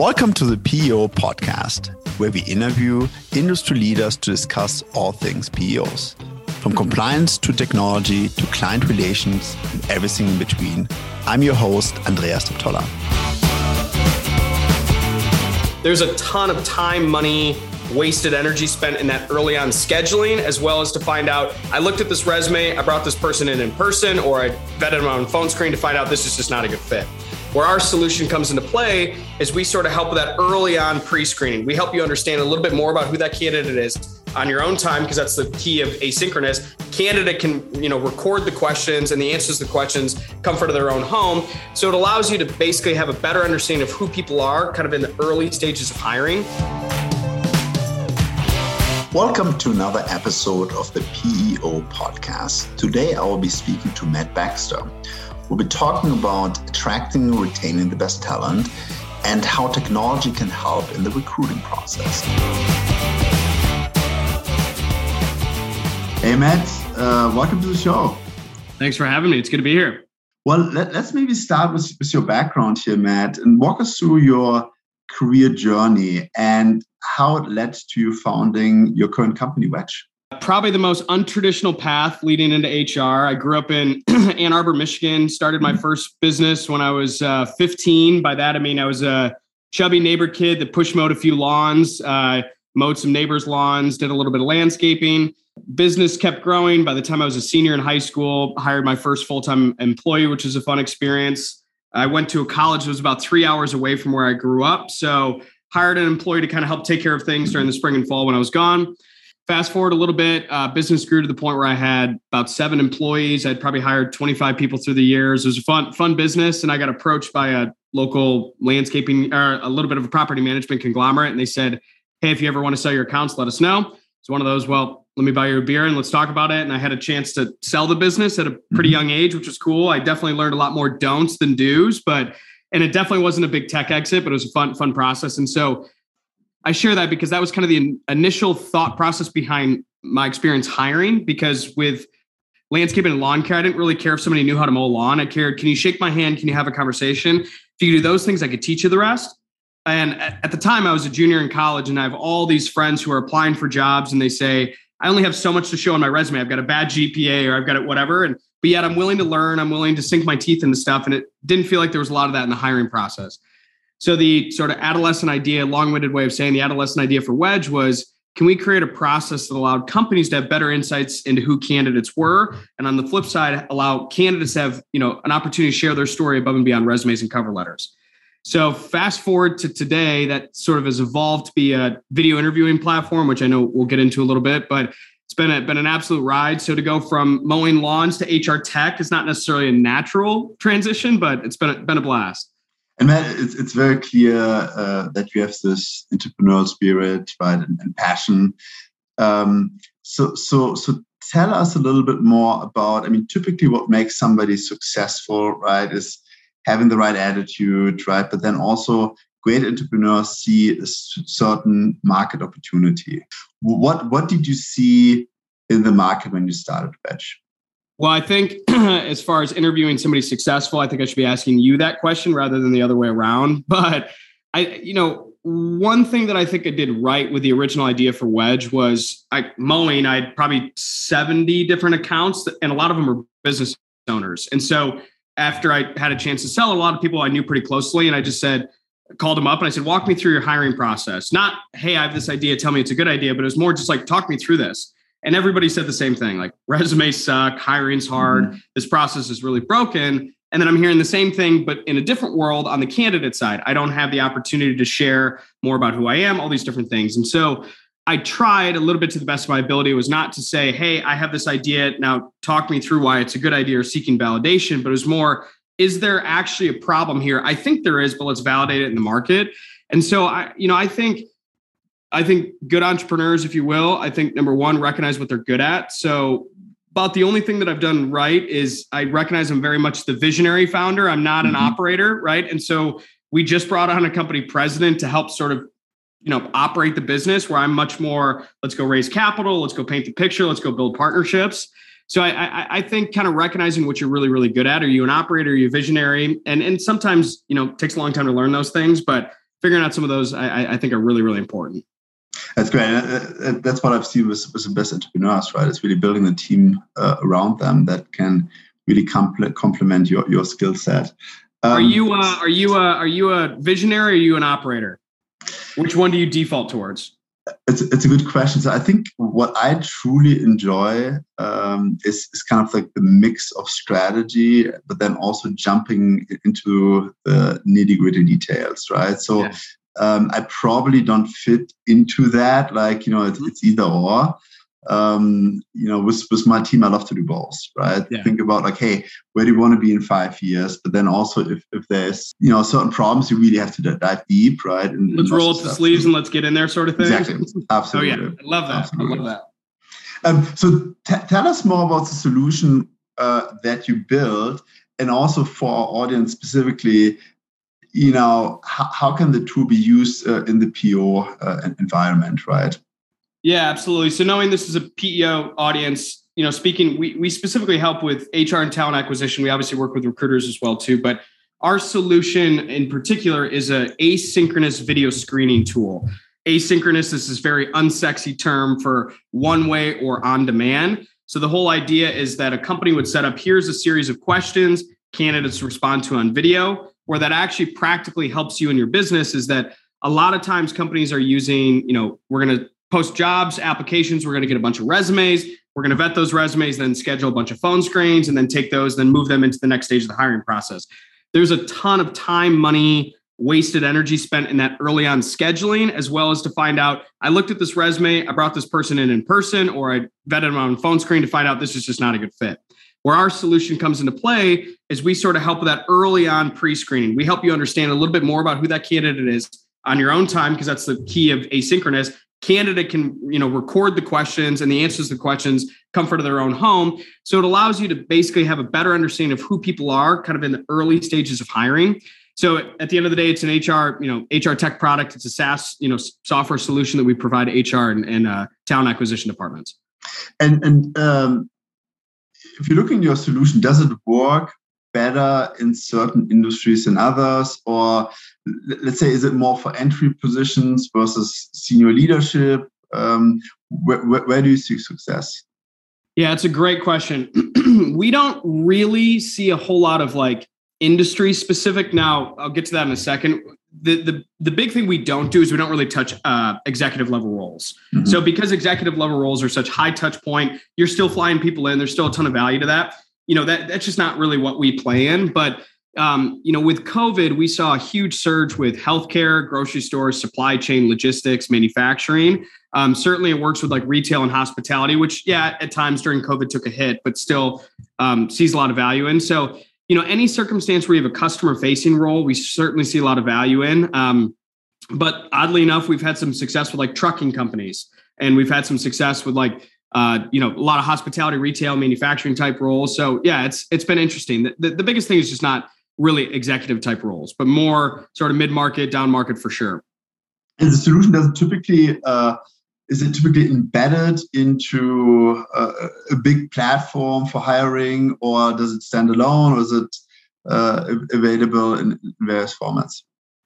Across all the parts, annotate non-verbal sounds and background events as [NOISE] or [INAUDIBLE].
Welcome to the PEO podcast, where we interview industry leaders to discuss all things PEOs, from compliance to technology to client relations and everything in between. I'm your host, Andreas Deptolla. There's a ton of time, money, wasted energy spent in that early on scheduling, as well as to find out I looked at this resume, I brought this person in in person, or I vetted them on phone screen to find out this is just not a good fit. Where our solution comes into play is we sort of help with that early on pre screening. We help you understand a little bit more about who that candidate is on your own time because that's the key of asynchronous. Candidate can, you know, record the questions and the answers to the questions come from their own home. So it allows you to basically have a better understanding of who people are kind of in the early stages of hiring. Welcome to another episode of the PEO podcast. Today I will be speaking to Matt Baxter. We'll be talking about attracting and retaining the best talent and how technology can help in the recruiting process. Hey, Matt, uh, welcome to the show. Thanks for having me. It's good to be here. Well, let, us maybe start with, with your background here, Matt, and walk us through your career journey and how it led to you founding your current company, Wedge. Probably the most untraditional path leading into HR. I grew up in [CLEARS THROAT] Ann Arbor, Michigan, started my first business when I was uh, 15. By that, I mean I was a chubby neighbor kid that push mowed a few lawns, uh, mowed some neighbors' lawns, did a little bit of landscaping. Business kept growing. By the time I was a senior in high school, hired my first full time employee, which was a fun experience. I went to a college that was about three hours away from where I grew up. So hired an employee to kind of help take care of things during the spring and fall when I was gone. Fast forward a little bit, uh, business grew to the point where I had about seven employees. I'd probably hired 25 people through the years. It was a fun, fun business, and I got approached by a local landscaping or a little bit of a property management conglomerate, and they said, "Hey, if you ever want to sell your accounts, let us know." It's one of those. Well, let me buy you a beer and let's talk about it. And I had a chance to sell the business at a pretty mm-hmm. young age, which was cool. I definitely learned a lot more don'ts than do's, but and it definitely wasn't a big tech exit, but it was a fun, fun process. And so I share that because that was kind of the initial thought process behind my experience hiring. Because with landscaping and lawn care, I didn't really care if somebody knew how to mow lawn. I cared, can you shake my hand? Can you have a conversation? If you do those things, I could teach you the rest. And at the time, I was a junior in college, and I have all these friends who are applying for jobs, and they say, I only have so much to show on my resume. I've got a bad GPA or I've got it, whatever. And but yet I'm willing to learn. I'm willing to sink my teeth into stuff. And it didn't feel like there was a lot of that in the hiring process. So the sort of adolescent idea, long-winded way of saying the adolescent idea for Wedge was can we create a process that allowed companies to have better insights into who candidates were? And on the flip side allow candidates to have you know an opportunity to share their story above and beyond resumes and cover letters. So fast forward to today that sort of has evolved to be a video interviewing platform which i know we'll get into a little bit but it's been a, been an absolute ride. So to go from mowing lawns to hr tech is not necessarily a natural transition but it's been a, been a blast and Matt, it's, it's very clear uh, that you have this entrepreneurial spirit, right, and, and passion. Um, so, so, so, tell us a little bit more about. I mean, typically, what makes somebody successful, right, is having the right attitude, right, but then also great entrepreneurs see a certain market opportunity. What what did you see in the market when you started Wedge? Well, I think [CLEARS THROAT] as far as interviewing somebody successful, I think I should be asking you that question rather than the other way around. [LAUGHS] But I, you know, one thing that I think I did right with the original idea for Wedge was I mowing. I had probably 70 different accounts, and a lot of them were business owners. And so after I had a chance to sell, a lot of people I knew pretty closely, and I just said, called them up and I said, walk me through your hiring process. Not, hey, I have this idea, tell me it's a good idea, but it was more just like, talk me through this. And everybody said the same thing like resumes suck, hiring's hard, mm-hmm. this process is really broken. And then I'm hearing the same thing, but in a different world on the candidate side. I don't have the opportunity to share more about who I am, all these different things. And so I tried a little bit to the best of my ability. It was not to say, hey, I have this idea. Now talk me through why it's a good idea or seeking validation, but it was more, is there actually a problem here? I think there is, but let's validate it in the market. And so I, you know, I think I think good entrepreneurs, if you will, I think number one, recognize what they're good at. So, about the only thing that I've done right is I recognize I'm very much the visionary founder. I'm not an mm-hmm. operator, right? And so we just brought on a company president to help sort of you know operate the business where i'm much more let's go raise capital let's go paint the picture let's go build partnerships so I, I, I think kind of recognizing what you're really really good at are you an operator are you a visionary and and sometimes you know takes a long time to learn those things but figuring out some of those, I, I think, are really really important. That's great. That's what I've seen with, with the best entrepreneurs, right? It's really building the team uh, around them that can really compl- complement your, your skill set. Um, are you uh, are you a, are you a visionary? Or are you an operator? Which one do you default towards? It's, it's a good question. So I think what I truly enjoy um, is, is kind of like the mix of strategy, but then also jumping into the nitty gritty details, right? So yeah. Um, I probably don't fit into that. Like, you know, it's, mm-hmm. it's either or um, you know, with, with my team, I love to do both, right? Yeah. Think about like, hey, where do you want to be in five years? But then also if, if there's, you know, certain problems, you really have to dive deep, right? And, let's roll up the sleeves and let's get in there sort of thing. Exactly. Absolutely. [LAUGHS] oh yeah. I love that. Absolutely. I love that. Um, so t- tell us more about the solution uh, that you built and also for our audience specifically, you know, how, how can the tool be used uh, in the PEO uh, environment, right? Yeah, absolutely. So knowing this is a PEO audience, you know, speaking, we, we specifically help with HR and talent acquisition. We obviously work with recruiters as well too, but our solution in particular is a asynchronous video screening tool. Asynchronous is this very unsexy term for one way or on demand. So the whole idea is that a company would set up here's a series of questions candidates respond to on video, where that actually practically helps you in your business is that a lot of times companies are using, you know, we're going to post jobs, applications. We're going to get a bunch of resumes. We're going to vet those resumes, then schedule a bunch of phone screens, and then take those, then move them into the next stage of the hiring process. There's a ton of time, money, wasted energy spent in that early on scheduling, as well as to find out I looked at this resume, I brought this person in in person, or I vetted them on phone screen to find out this is just not a good fit. Where our solution comes into play is we sort of help with that early on pre screening. We help you understand a little bit more about who that candidate is on your own time, because that's the key of asynchronous. Candidate can you know record the questions and the answers to the questions comfort of their own home. So it allows you to basically have a better understanding of who people are kind of in the early stages of hiring. So at the end of the day it's an hr you know hr tech product. It's a saas you know software solution that we provide hr and, and uh, talent acquisition departments. And and um, if you look in your solution does it work better in certain industries than others? Or let's say is it more for entry positions versus senior leadership? Um, where, where, where, do you see success? Yeah it's a great question. [CLEARS THROAT] We don't really see a whole lot of like industry specific. Now i'll get to that in a second the, the the big thing we don't do is we don't really touch uh, executive level roles. Mm-hmm. So because executive level roles are such high touch point, you're still flying people in. There's still a ton of value to that you know that that's just not really what we play in. But um, you know, with COVID, we saw a huge surge with healthcare, grocery stores, supply chain, logistics, manufacturing. Um, certainly, it works with like retail and hospitality, which yeah, at times during COVID took a hit, but still um, sees a lot of value in. So you know, any circumstance where you have a customer facing role, we certainly see a lot of value in. Um, but oddly enough, we've had some success with like trucking companies, and we've had some success with like uh, you know, a lot of hospitality, retail, manufacturing type roles. So yeah, it's it's been interesting. The, the, the biggest thing is just not really executive type roles, but more sort of mid market, down market for sure. And the solution doesn't typically uh, is it typically embedded into a, a, big platform for hiring, or does it stand alone, or is it uh, available in various formats?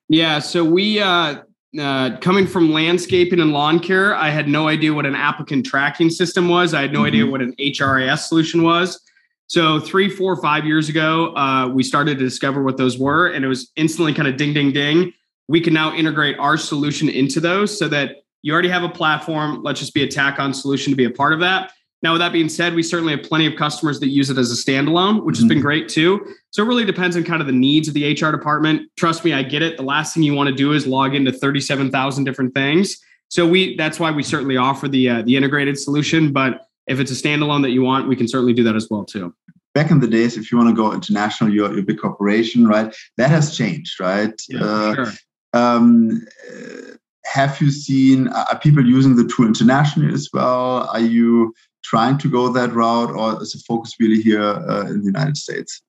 Yeah, so we uh, uh, coming from landscaping and lawn care, I had no idea what an applicant tracking system was. I had no mm-hmm. idea what an HRIS solution was. So three, four, five years ago, uh, we started to discover what those were, and it was instantly kind of ding, ding, ding. We can now integrate our solution into those so that you already have a platform. Let's just be a tack on solution to be a part of that. Now, with that being said, we certainly have plenty of customers that use it as a standalone, which mm-hmm. has been mm-hmm. great too. So it really depends on kind of the needs of the HR department. Trust me, I get it. The last thing you want to do is log into 37,000 different things. So we that's why we certainly offer the uh, the integrated solution. But if it's a standalone that you want, we can certainly do that as well too. Back in the days, if you want to go international, you're, you're a big corporation, right? That has changed, right? Yeah, uh, sure. Um, have you seen are people using the tool internationally as well? Are you trying to go that route, or is the focus really here uh, in the United States?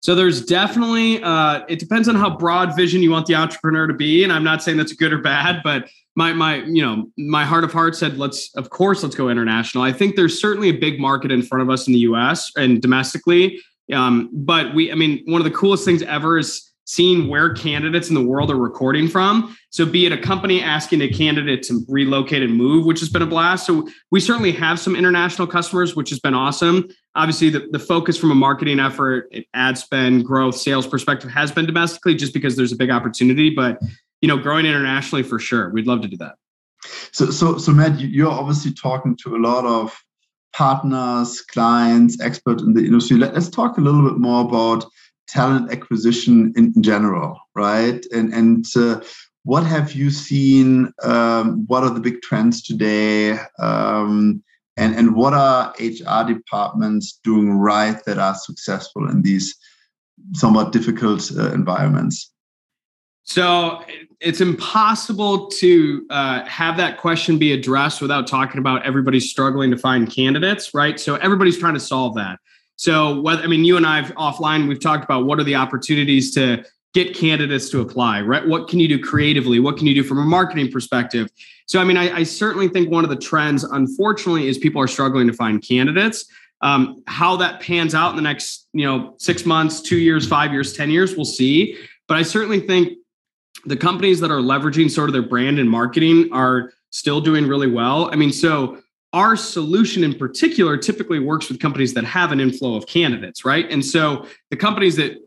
So there's definitely uh, it depends on how broad vision you want the entrepreneur to be, and I'm not saying that's good or bad, but my my you know my heart of hearts said let's of course let's go international. I think there's certainly a big market in front of us in the U.S. and domestically, um, but we I mean one of the coolest things ever is seeing where candidates in the world are recording from. So, be it a company asking a candidate to relocate and move, which has been a blast. So, we certainly have some international customers, which has been awesome. Obviously, the, the focus from a marketing effort, ad spend, growth, sales perspective has been domestically just because there's a big opportunity. But, you know, growing internationally for sure. We'd love to do that. So, so, so Matt, you're obviously talking to a lot of partners, clients, experts in the industry. Let, us talk a little bit more about talent acquisition in, general, right? And and uh, what have you seen? Um, what are the big trends today? Um, and and what are HR departments doing right that are successful in these somewhat difficult uh, environments? So it's impossible to uh, have that question be addressed without talking about everybody struggling to find candidates, right? So everybody's trying to solve that. So whether I mean, you and I have offline, we've talked about what are the opportunities to get candidates to apply, right? What can you do creatively? What can you do from a marketing perspective? So I mean, I, I certainly think one of the trends, unfortunately, is people are struggling to find candidates. Um, how that pans out in the next, you know, six months, two years, five years, ten years, we'll see. But I certainly think the companies that are leveraging sort of their brand and marketing are still doing really well. I mean, so our solution in particular typically works with companies that have an inflow of candidates, right? And so the companies that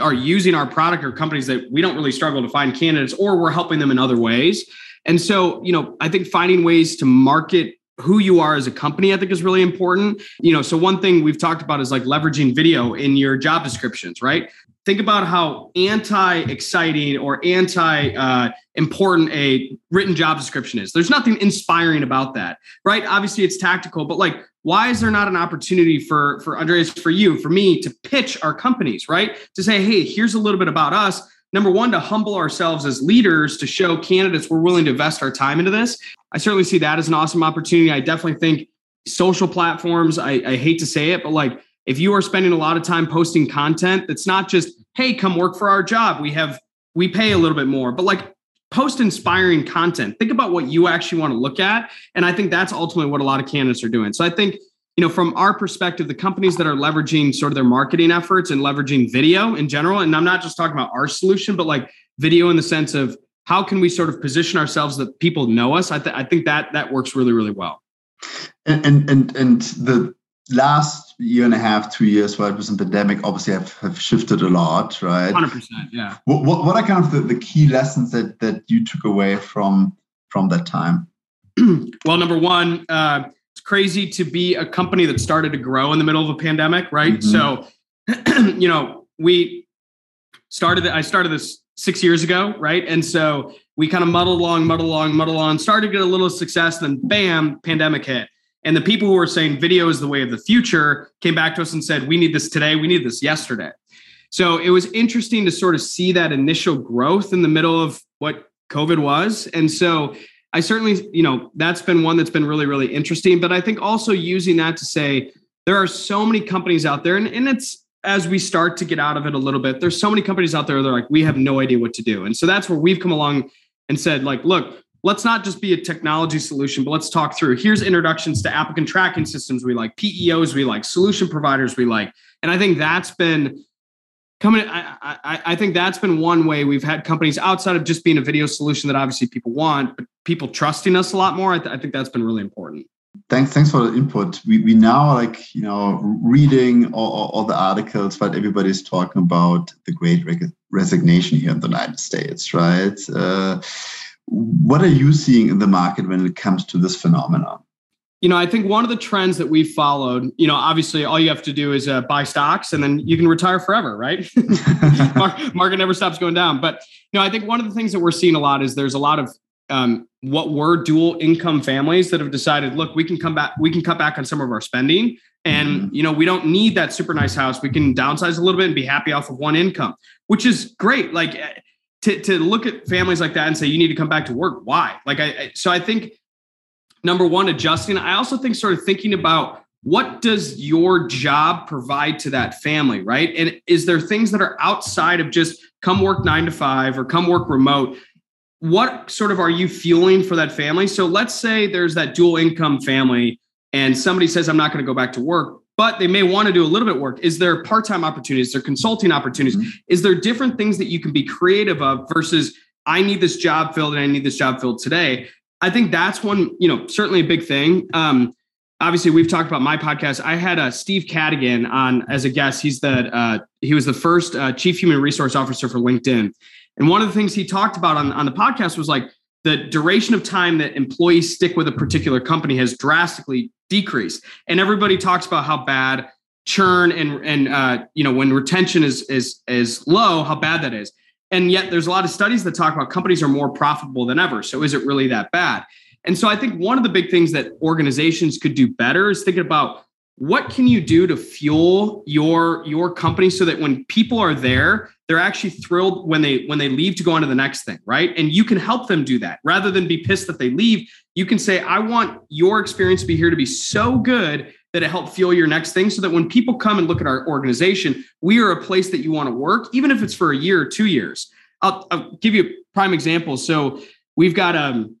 are using our product are companies that we don't really struggle to find candidates or we're helping them in other ways. And so, you know, I think finding ways to market who you are as a company, I think is really important. You know, so one thing we've talked about is like leveraging video in your job descriptions, right? think about how anti-exciting or anti-important uh, a written job description is. There's nothing inspiring about that, right? Obviously, it's tactical, but like, why is there not an opportunity for for Andreas, for you, for me to pitch our companies, right? To say, hey, here's a little bit about us. Number one, to humble ourselves as leaders to show candidates we're willing to invest our time into this. I certainly see that as an awesome opportunity. I definitely think social platforms. I, I hate to say it, but like if you are spending a lot of time posting content that's not just hey come work for our job we have we pay a little bit more but like post inspiring content think about what you actually want to look at and i think that's ultimately what a lot of candidates are doing so i think you know from our perspective the companies that are leveraging sort of their marketing efforts and leveraging video in general and i'm not just talking about our solution but like video in the sense of how can we sort of position ourselves that people know us i, th- I think that that works really really well and and and, and the last year and a half, two years, while it was the pandemic, obviously have, have shifted a lot, right? Hundred percent, yeah. What, what, what are kind of the, the key lessons that that you took away from from that time? [CLEARS THROAT] well, number one, uh, it's crazy to be a company that started to grow in the middle of a pandemic, right? Mm-hmm. So, [CLEARS THROAT] you know, we started. I started this six years ago, right? And so we kind of muddled along, muddled along, muddled along, started to get a little success, then bam, pandemic hit and the people who were saying video is the way of the future came back to us and said, we need this today, we need this yesterday. So it was interesting to sort of see that initial growth in the middle of what COVID was. And so I certainly, you know, that's been one that's been really, really interesting. But I think also using that to say there are so many companies out there, and, and it's as we start to get out of it a little bit, there's so many companies out there that are like, we have no idea what to do. And so that's where we've come along and said, like, look, let's not just be a technology solution, but let's talk through. Here's introductions to applicant tracking systems we like, PEOs we like, solution providers we like. And I think that's been coming. I, I, I think that's been one way we've had companies outside of just being a video solution that obviously people want, but people trusting us a lot more. I, th- I think that's been really important. Thanks, thanks for the input. We, we now like you know reading all, all, all the articles, but everybody's talking about the Great Resignation here in the United States, right? Uh, what are you seeing in the market when it comes to this phenomenon? You know, I think one of the trends that we've followed, you know, obviously all you have to do is uh, buy stocks and then you can retire forever, right? [LAUGHS] market never stops going down. But, you know, I think one of the things that we're seeing a lot is there's a lot of um, what were dual income families that have decided, look, we can come back, we can cut back on some of our spending. And, mm-hmm. you know, we don't need that super nice house. We can downsize a little bit and be happy off of one income, which is great. Like, to, to look at families like that and say you need to come back to work why like I, so i think number one adjusting i also think sort of thinking about what does your job provide to that family right and is there things that are outside of just come work nine to five or come work remote what sort of are you fueling for that family so let's say there's that dual income family and somebody says i'm not going to go back to work but they may want to do a little bit work. Is there part-time opportunities? Is there consulting opportunities? Mm-hmm. Is there different things that you can be creative of versus I need this job filled and I need this job filled today? I think that's one, you know, certainly a big thing. Um, obviously we've talked about my podcast. I had uh, Steve Cadigan on as a guest. He's the uh, he was the first uh, chief human resource officer for LinkedIn, and one of the things he talked about on on the podcast was like the duration of time that employees stick with a particular company has drastically decreased. And everybody talks about how bad churn and and uh, you know when retention is is is low, how bad that is. And yet there's a lot of studies that talk about companies are more profitable than ever. So is it really that bad? And so I think one of the big things that organizations could do better is thinking about what can you do to fuel your your company so that when people are there they're actually thrilled when they when they leave to go on to the next thing right? And you can help them do that. Rather than be pissed that they leave you can say i want your experience to be here to be so good that it helped fuel your next thing so that when people come and look at our organization we are a place that you want to work even if it's for a year or two years. I'll, I'll give you a prime example. So we've got um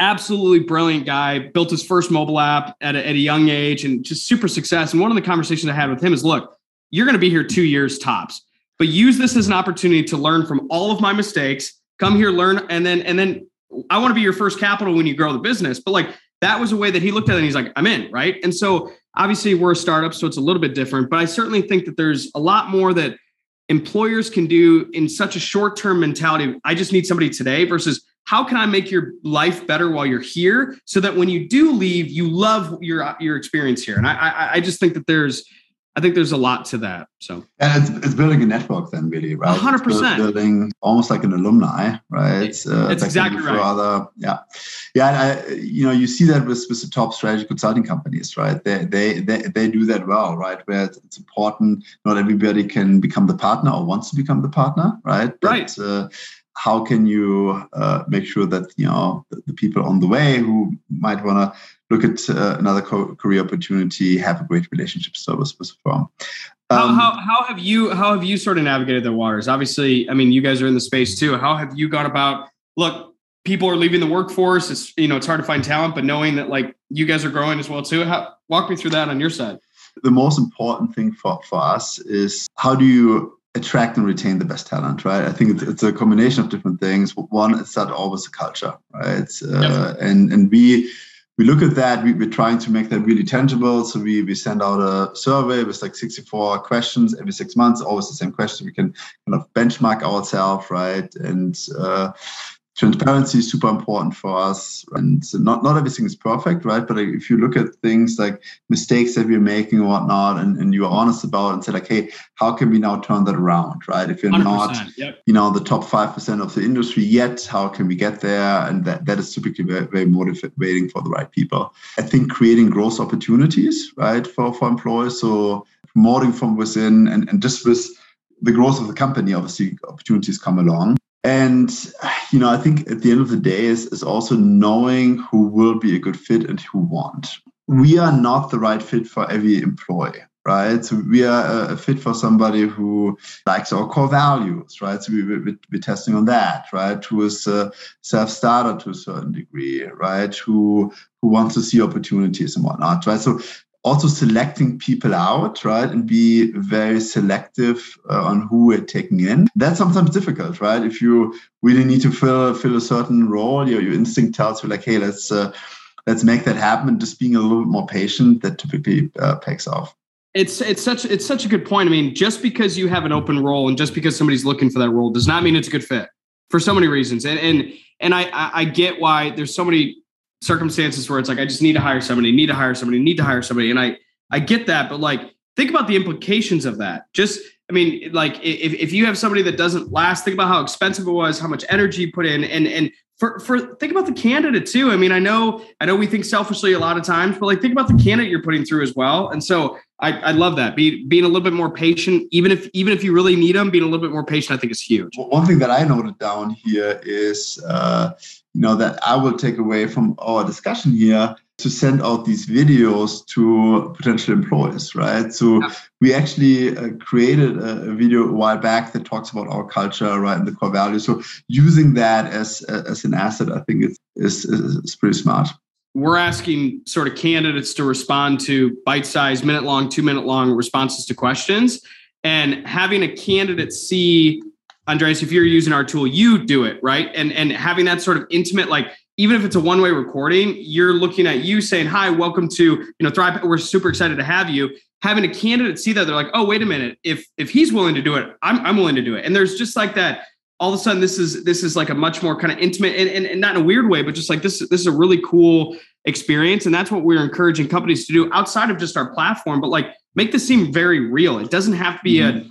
absolutely brilliant guy, built his first mobile app at a, at a young age and just super success. And one of the conversations I had with him is look, you're going to be here two years tops, but use this as an opportunity to learn from all of my mistakes, come here, learn, and then, and then I want to be your first capital when you grow the business. But like that was a way that he looked at it and he's like, I'm in. Right. And so obviously we're a startup, so it's a little bit different, but I certainly think that there's a lot more that employers can do in such a short term mentality. I just need somebody today versus how can I make your life better while you're here so that when you do leave, you love your your experience here? And I I, I just think that there's I think there's a lot to that. So and it's, it's building a network then really, right? hundred percent building almost like an alumni, right? It's, uh, exactly right. Other, yeah, yeah. I, you know, you see that with, with the top strategy consulting companies, right? They, they they they do that well, right? Where it's, it's important. Not everybody can become the partner or wants to become the partner, right? But, right. Uh, how can you uh, make sure that you know the, the, people on the way who might want to look at uh, another co- career opportunity have a great relationship service with the firm um, how, how, how have you how have you sort of navigated the waters? Obviously i mean you guys are in the space too. How have you gone about look people are leaving the workforce it's you know it's hard to find talent but knowing that like you guys are growing as well too how, walk me through that on your side. The most important thing for, for us is how do you attract and retain the best talent, right? I think it's, a combination of different things. One, it's not always a culture, right? Uh, yep. And and we we look at that. We, we're trying to make that really tangible. So we we send out a survey with like 64 questions every six months, always the same question. We can kind of benchmark ourselves, right? And uh, transparency is super important for us and not not everything is perfect right? But if you look at things like mistakes that we're making or whatnot and, and you're honest about it and say like hey how can we now turn that around right? If you're not yep. you know the top 5% of the industry yet how can we get there? And that, that is typically very, very motivating for the right people. I think creating growth opportunities right for, for employees so promoting from within and, and just with the growth of the company obviously opportunities come along and you know i think at the end of the day is, is also knowing who will be a good fit and who won't. We are not the right fit for every employee right? So we are a fit for somebody who likes our core values right? So we, we, we're testing on that right? Who is a self-starter to a certain degree right? Who who wants to see opportunities and whatnot right? So also selecting people out, right, and be very selective uh, on who we're taking in. That's sometimes difficult, right? If you really need to fill fill a certain role, your your instinct tells you like, hey, let's uh, let's make that happen. Just being a little bit more patient, that typically uh, pays off. It's it's such it's such a good point. I mean, just because you have an open role and just because somebody's looking for that role does not mean it's a good fit for so many reasons. And and and I I get why there's so many circumstances where it's like I just need to hire somebody, need to hire somebody, need to hire somebody, and I I get that, but like think about the implications of that. Just I mean, like if if you have somebody that doesn't last, think about how expensive it was, how much energy you put in, and and for for think about the candidate too. I mean, I know I know we think selfishly a lot of times, but like think about the candidate you're putting through as well. And so I, I love that. Be, being a little bit more patient, even if even if you really need them, being a little bit more patient, I think is huge. One thing that I noted down here is. Uh, you know that I will take away from our discussion here to send out these videos to potential employees, right? So yeah. we actually uh, created a, a, video a while back that talks about our culture, right, and the core values. So using that as as an asset, I think it's is, is, is pretty smart. We're asking sort of candidates to respond to bite-sized, minute-long, two-minute-long responses to questions, and having a candidate see Andreas, if you're using our tool, you do it right, and and having that sort of intimate, like even if it's a one-way recording, you're looking at you saying, "Hi, welcome to you know Thrive. We're super excited to have you." Having a candidate see that, they're like, "Oh, wait a minute. If if he's willing to do it, I'm I'm willing to do it." And there's just like that. All of a sudden, this is this is like a much more kind of intimate and, and, and not in a weird way, but just like this this is a really cool experience, and that's what we're encouraging companies to do outside of just our platform, but like make this seem very real. It doesn't have to be mm-hmm. a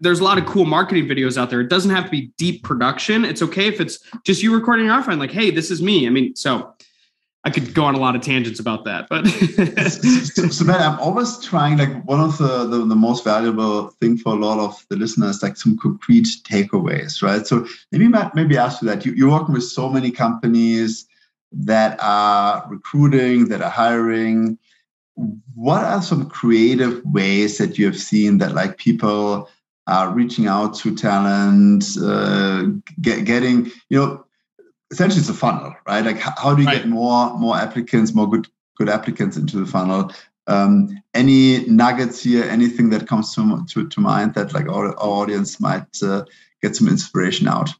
there's a lot of cool marketing videos out there. It doesn't have to be deep production. It's okay if it's just you recording your friend, like, hey, this is me. I mean, so I could go on a lot of tangents about that, but so, so Matt, I'm always trying like one of the, the, the most valuable thing for a lot of the listeners, like some concrete takeaways, right? So maybe Matt, maybe ask you that you, you're working with so many companies that are recruiting, that are hiring. What are some creative ways that you have seen that like people are reaching out to talent, uh, get, getting, you know, essentially it's a funnel, right? Like how do you right. get more more applicants, more good good applicants into the funnel? Um, any nuggets here, anything that comes to to, to mind that like our, our audience might uh, get some inspiration out?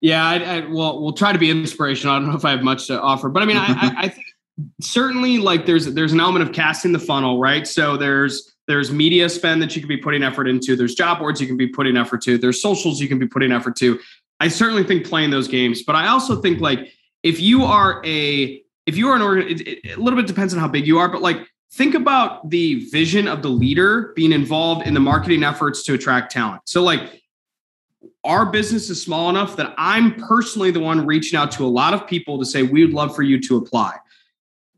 Yeah, I, I, well, we'll try to be inspirational. I don't know if I have much to offer, but I mean, I, I, I think certainly like there's there's an element of casting the funnel, right? So there's there's media spend that you can be putting effort into. There's job boards you can be putting effort to. There's socials you can be putting effort to. I certainly think playing those games, but I also think like if you are a if you are an organ, it, it, a little bit depends on how big you are, but like think about the vision of the leader being involved in the marketing efforts to attract talent. So like our business is small enough that I'm personally the one reaching out to a lot of people to say we would love for you to apply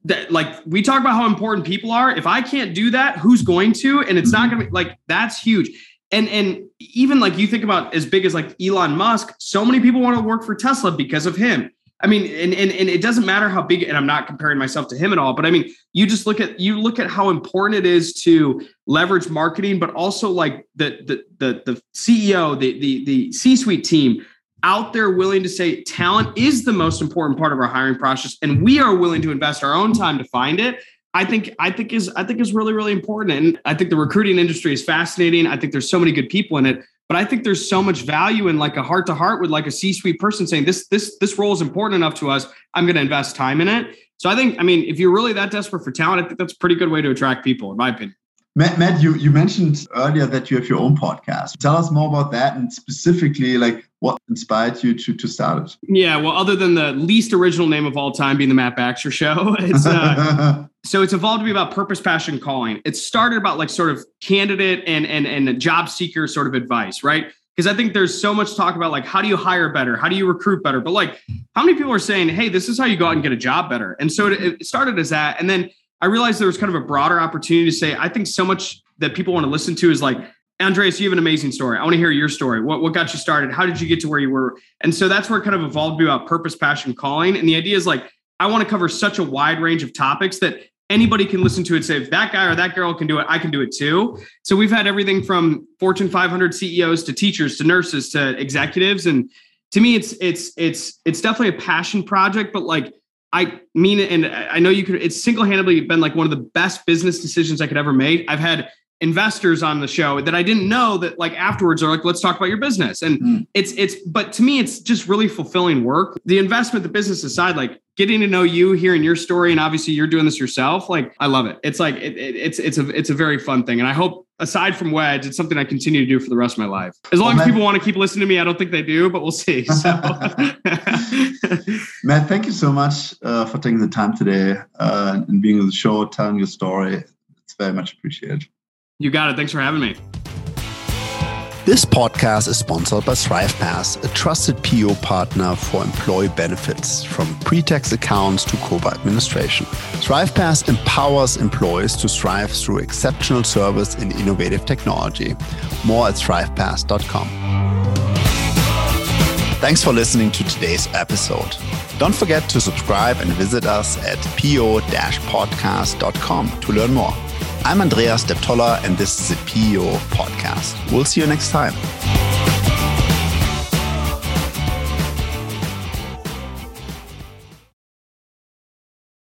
that like we talk about how important people are. If I can't do that, who's going to? And it's not mm-hmm. going to be like that's huge. And and even like you think about as big as like Elon Musk, so many people want to work for Tesla because of him. I mean, and, and and it doesn't matter how big, and I'm not comparing myself to him at all, but I mean, you just look at you look at how important it is to leverage marketing, but also like the the the the CEO, the the the C-suite team out there willing to say talent is the most important part of our hiring process and we are willing to invest our own time to find it i think i think is i think is really really important. And i think the recruiting industry is fascinating. I think there's so many good people in it but i think there's so much value in like a heart to heart with like a c-suite person saying this this this role is important enough to us. I'm going to invest time in it. So i think i mean if you're really that desperate for talent i think that's a pretty good way to attract people in my opinion. Matt, Matt, you, you mentioned earlier that you have your own podcast. Tell us more about that and specifically like what inspired you to, to start it. Yeah, well, other than the least original name of all time being the Matt Baxter Show, [LAUGHS] it's uh, [LAUGHS] so it's evolved to be about purpose, passion, calling. It started about like sort of candidate and and and job seeker sort of advice, right? Because I think there's so much talk about like how do you hire better, how do you recruit better, but like how many people are saying, hey, this is how you go out and get a job better, and so it, started as that, and then I realized there was kind of a broader opportunity to say, I think so much that people want to listen to is like, Andreas, you have an amazing story. I want to hear your story. What, what got you started? How did you get to where you were? And so that's where it kind of evolved to be about purpose, passion, calling. And the idea is like, I want to cover such a wide range of topics that anybody can listen to it say if that guy or that girl can do it i can do it too so we've had everything from fortune 500 ceos to teachers to nurses to executives and to me it's it's it's it's definitely a passion project but like I mean and I know you could. It's single handedly been like one of the best business decisions I could ever make. I've had investors on the show that I didn't know that like afterwards are like, let's talk about your business. And mm. it's it's but to me, it's just really fulfilling work. The investment, the business aside, like getting to know you, hearing your story, and obviously you're doing this yourself. Like I love it. It's like it, it, it's it's a it's a very fun thing, and I hope aside from Wedge, it's something I continue to do for the rest of my life. As long well, as people want to keep listening to me, I don't think they do, but we'll see. So. [LAUGHS] Matt, thank you so much uh, for taking the time today uh, and being on the show, telling your story. It's very much appreciated. You got it. Thanks for having me. This podcast is sponsored by ThrivePass, a trusted PEO partner for employee benefits, from pre-tax accounts to COBRA administration. ThrivePass empowers employees to thrive through exceptional service and innovative technology. More at thrivepass.com. Thanks for listening to today's episode. Don't forget to subscribe and visit us at po-podcast.com to learn more. I'm Andreas Deptolla, and this is the PEO Podcast. We'll see you next time.